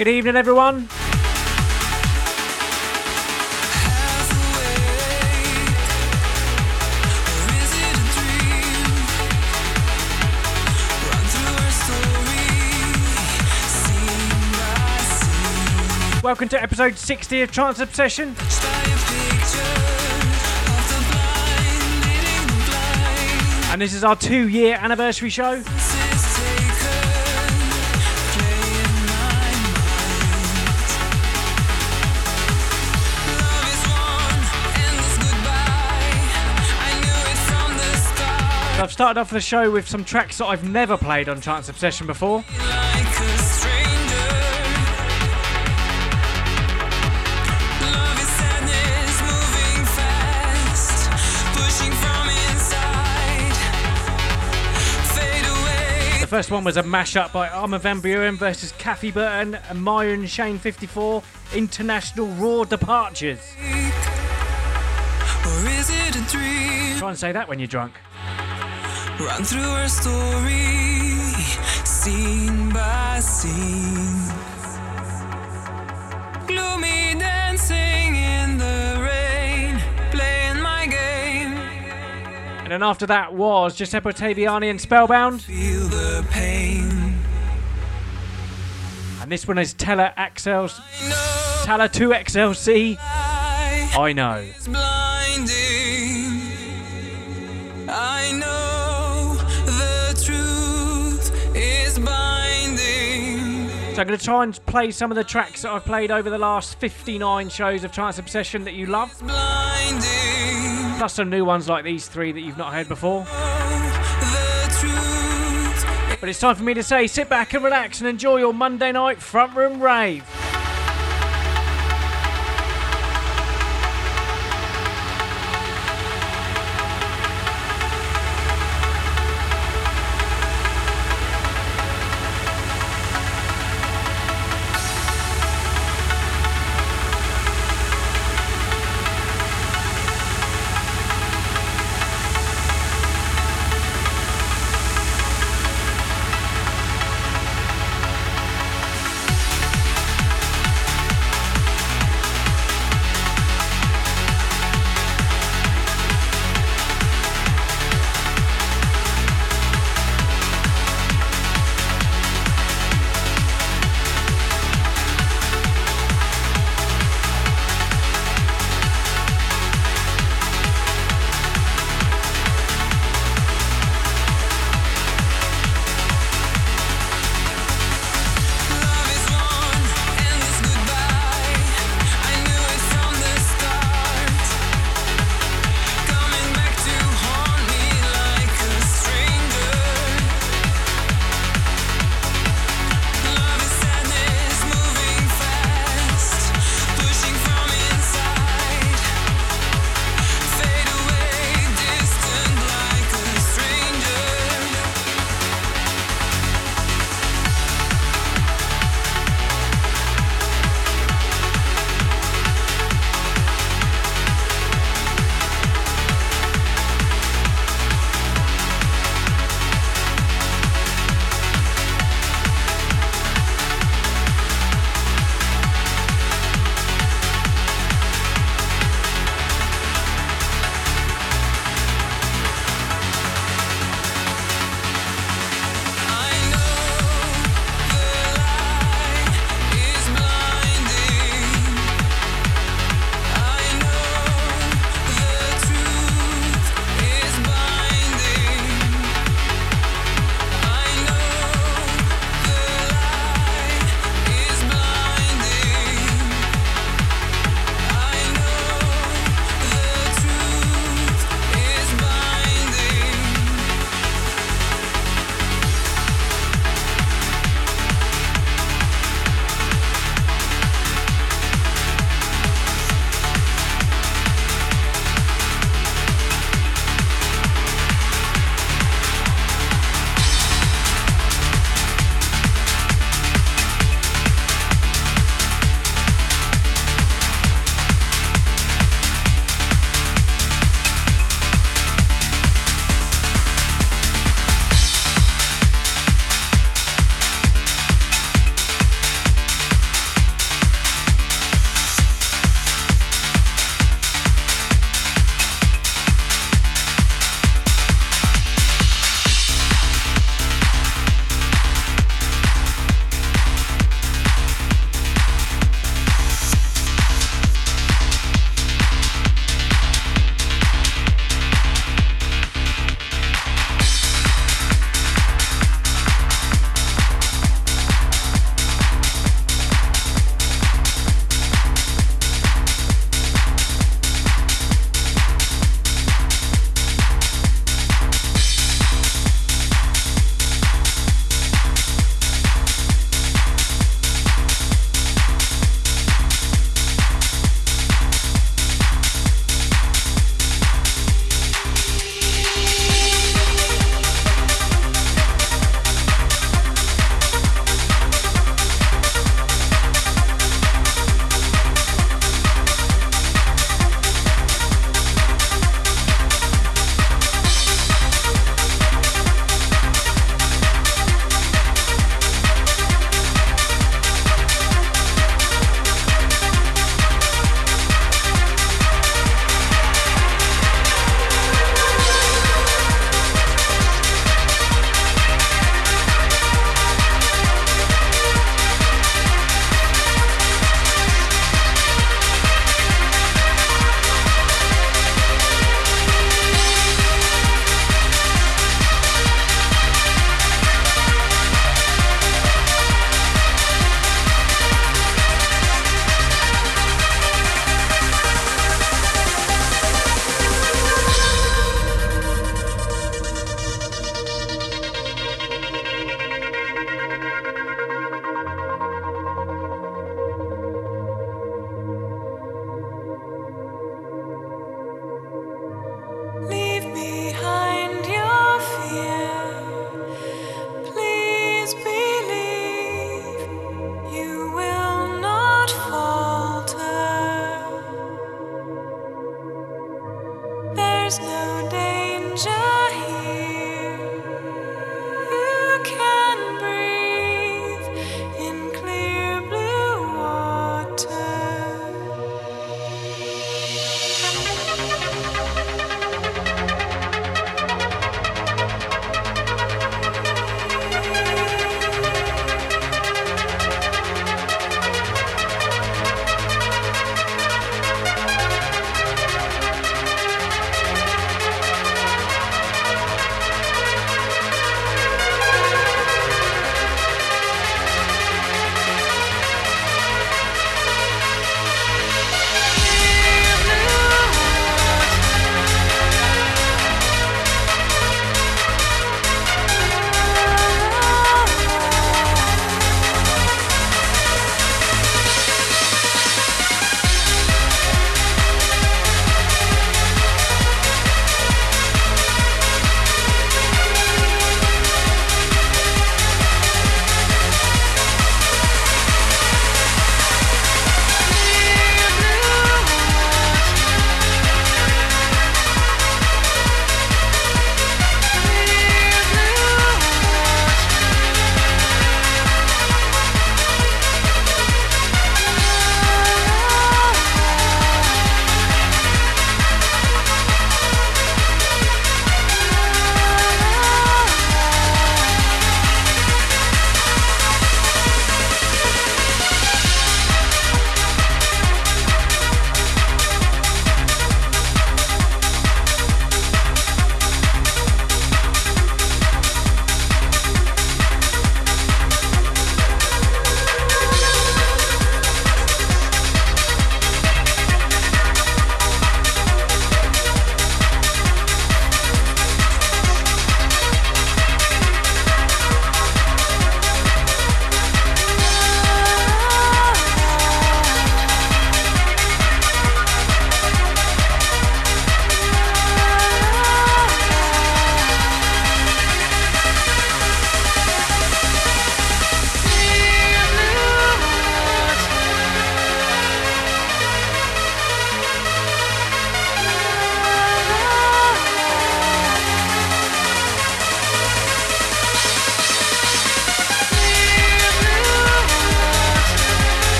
Good evening, everyone. Welcome to episode 60 of Trance Obsession. And this is our two year anniversary show. Started off the show with some tracks that I've never played on Trance Obsession before. The first one was a mashup by Armin van Buuren versus Cathy Burton and Myon Shane 54 International Raw Departures. Try and say that when you're drunk. Run through our story, scene by scene. Gloomy dancing in the rain, playing my game. And then after that was Giuseppe Ottaviani and Spellbound. Feel the pain. And this one is Teller Axels Teller 2 XLC. I know. So I'm going to try and play some of the tracks that I've played over the last 59 shows of Trance Obsession that you love. Plus some new ones like these three that you've not heard before. But it's time for me to say sit back and relax and enjoy your Monday night front room rave.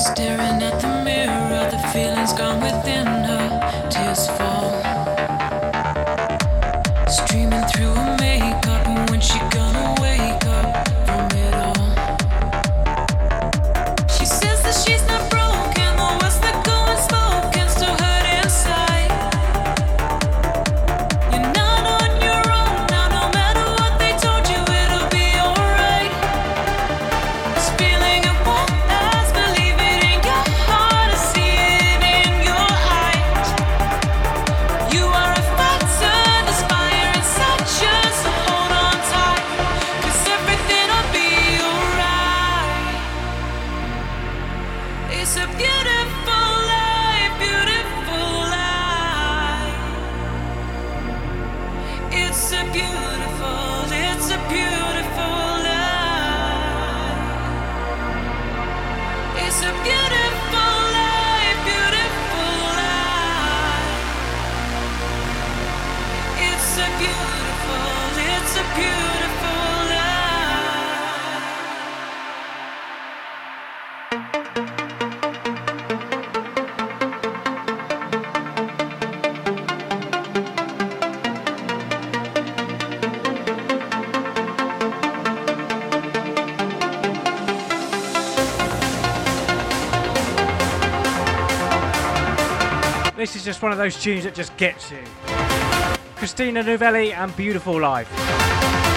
Staring at the mirror, the feeling's gone within her. Tears just one of those tunes that just gets you. Christina Novelli and Beautiful Life.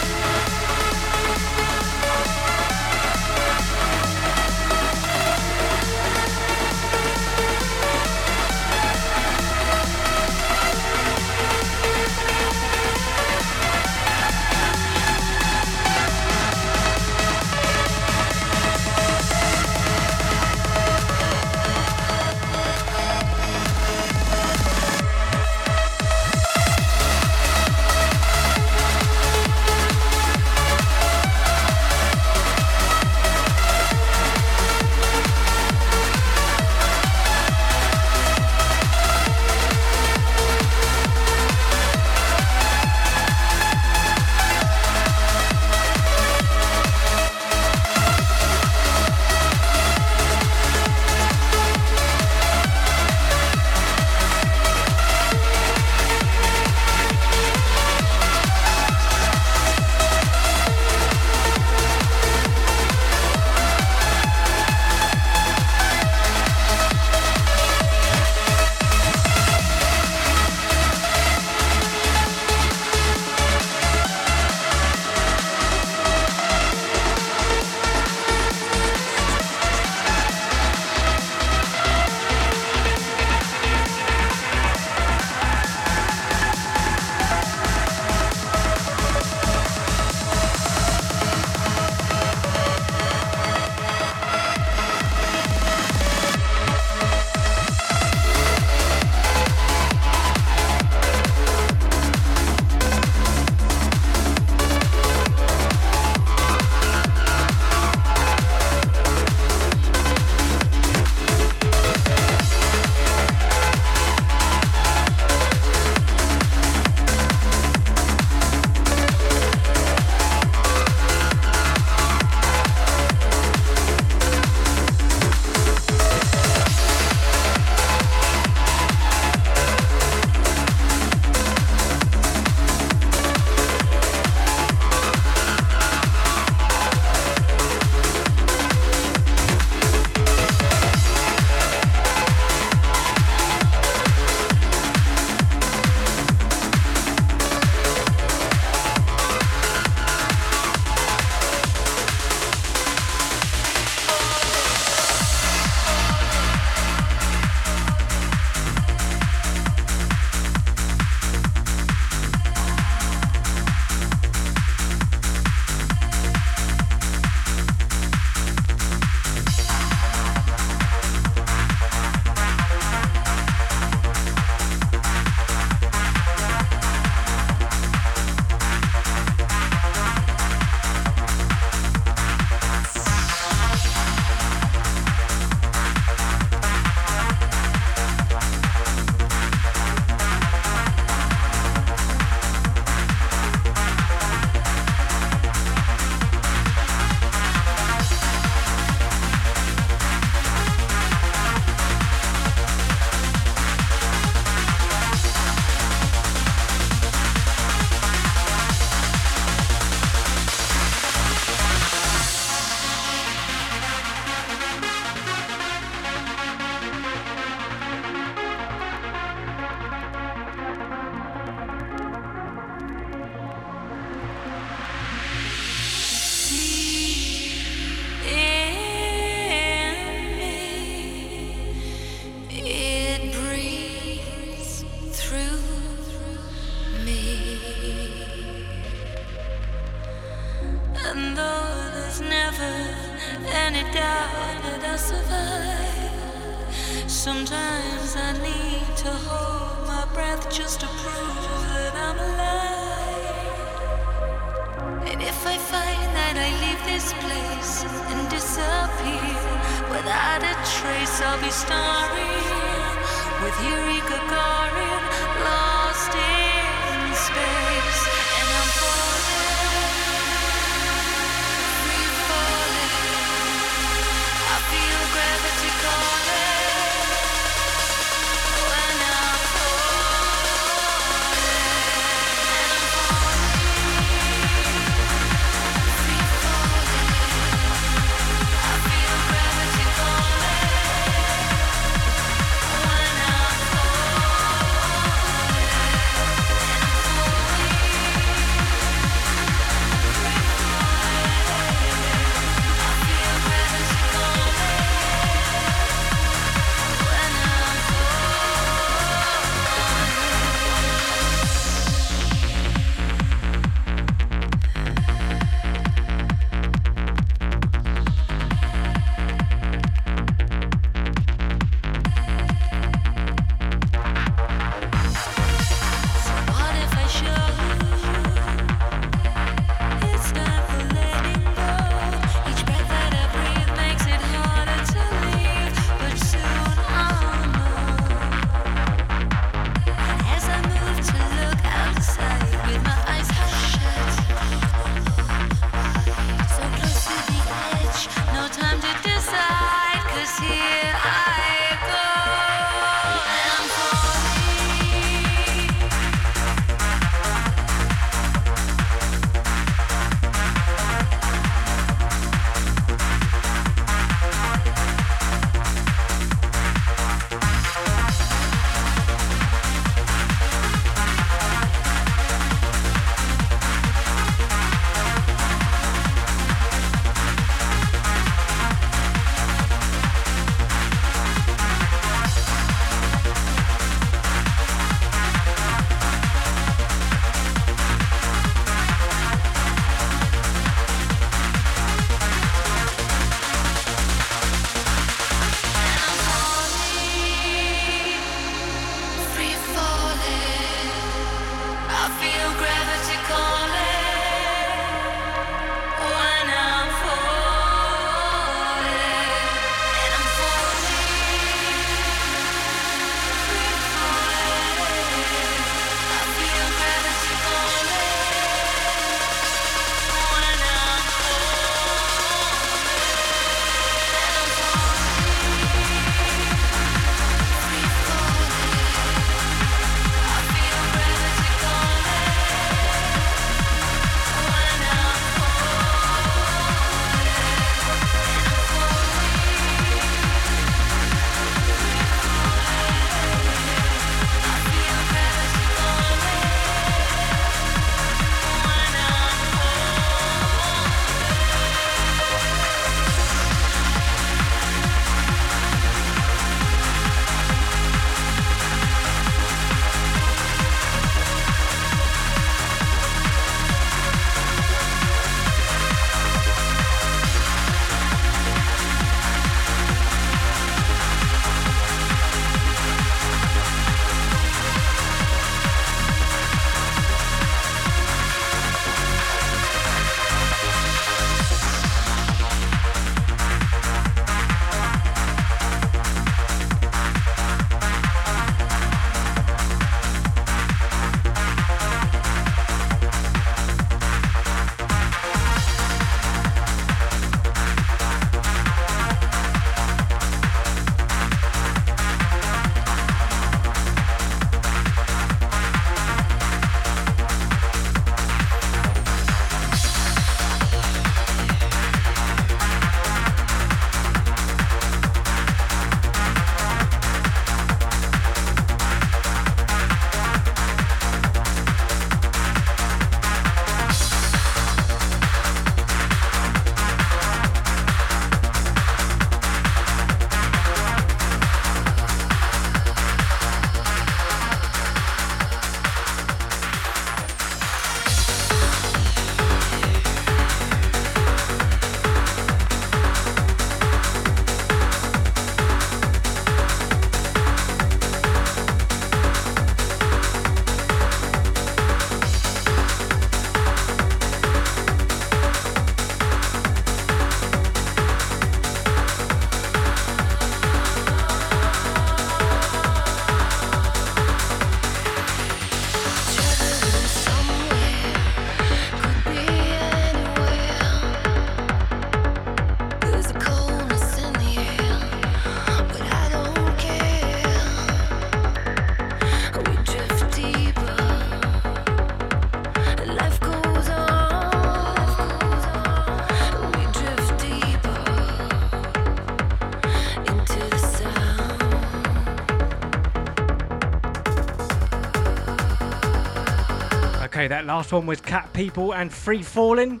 Last one was Cat People and Free Falling.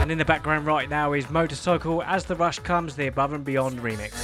And in the background right now is Motorcycle As the Rush Comes, the Above and Beyond remix.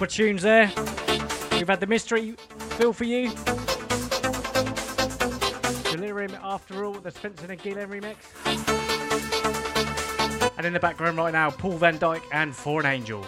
Proper tunes there. We've had the mystery feel for you. Delerium after all, the Spencer and Gillen remix. And in the background right now, Paul van Dyk and For an Angel.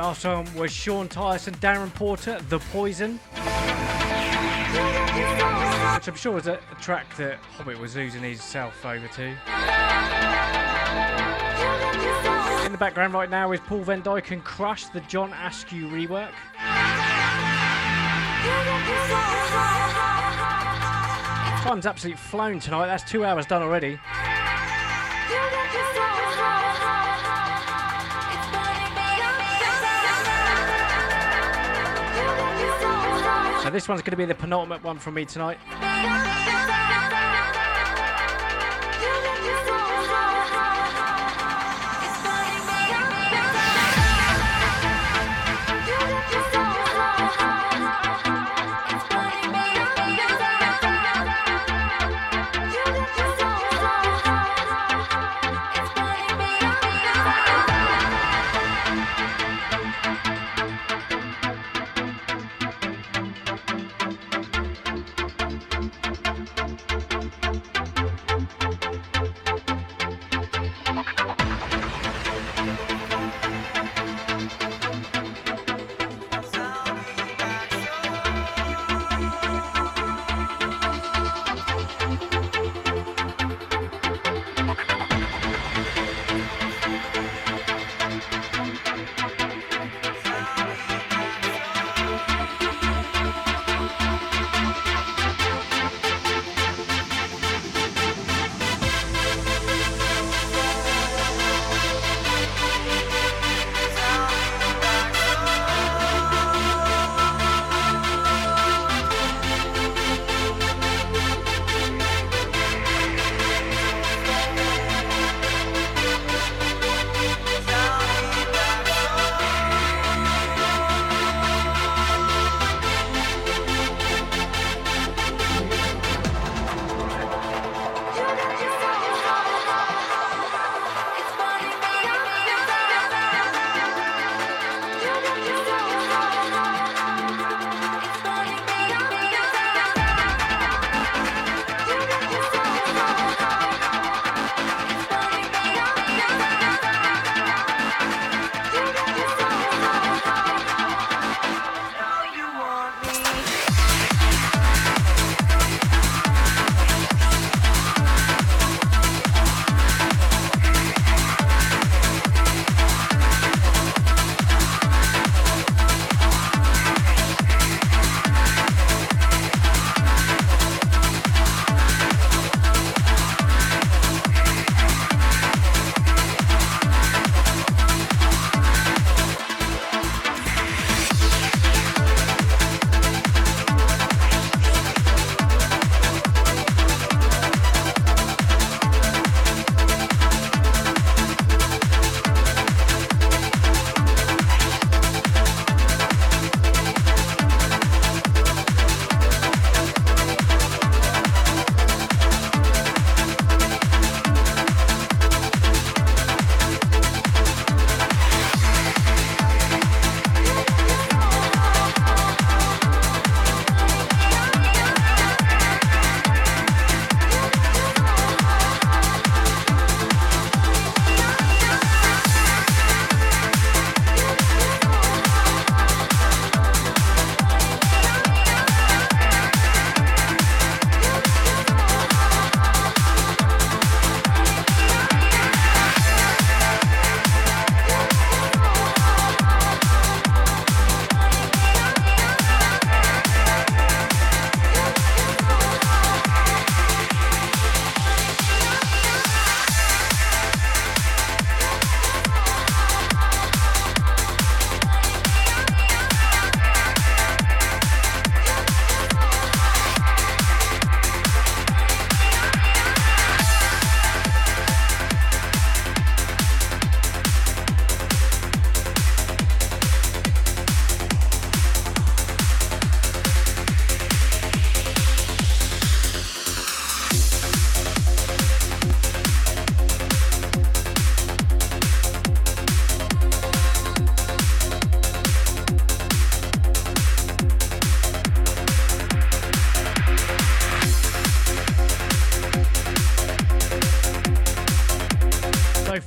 Last one was Sean Tyas, Darren Porter, The Poison. Which I'm sure was a, a track that Hobbit was losing himself over to. In the background right now is Paul van Dyk and Crush, the John Askew rework. Time's absolutely flown tonight. That's two hours done already. So this one's going to be the penultimate one from me tonight.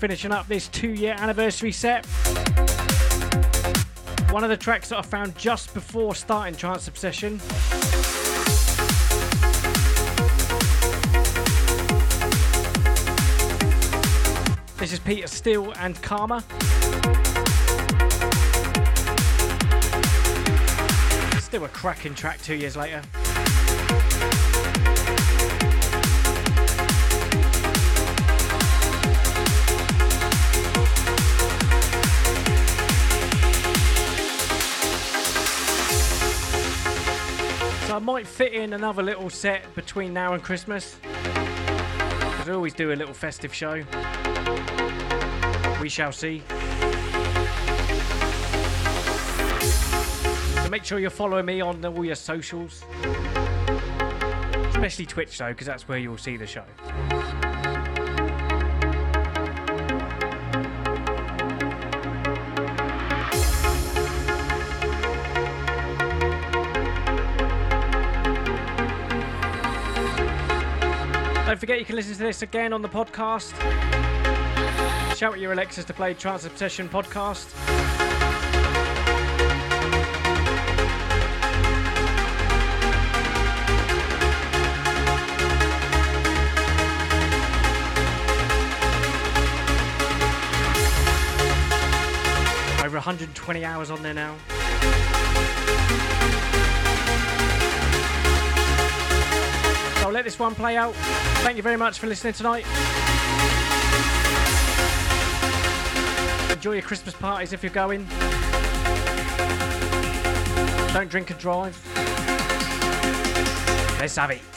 Finishing up this two year anniversary set. One of the tracks that I found just before starting Trance Obsession. This is Peter Steele and Karma. Still a cracking track two years later. I might fit in another little set between now and Christmas. Because I always do a little festive show. We shall see. So make sure you're following me on all your socials. Especially Twitch though, because that's where you'll see the show. Forget you can listen to this again on the podcast. Shout at your Alexis to play Trance Obsession podcast. Over 120 hours on there now. Let this one play out. Thank you very much for listening tonight. Enjoy your Christmas parties if you're going. Don't drink and drive. Let's have it.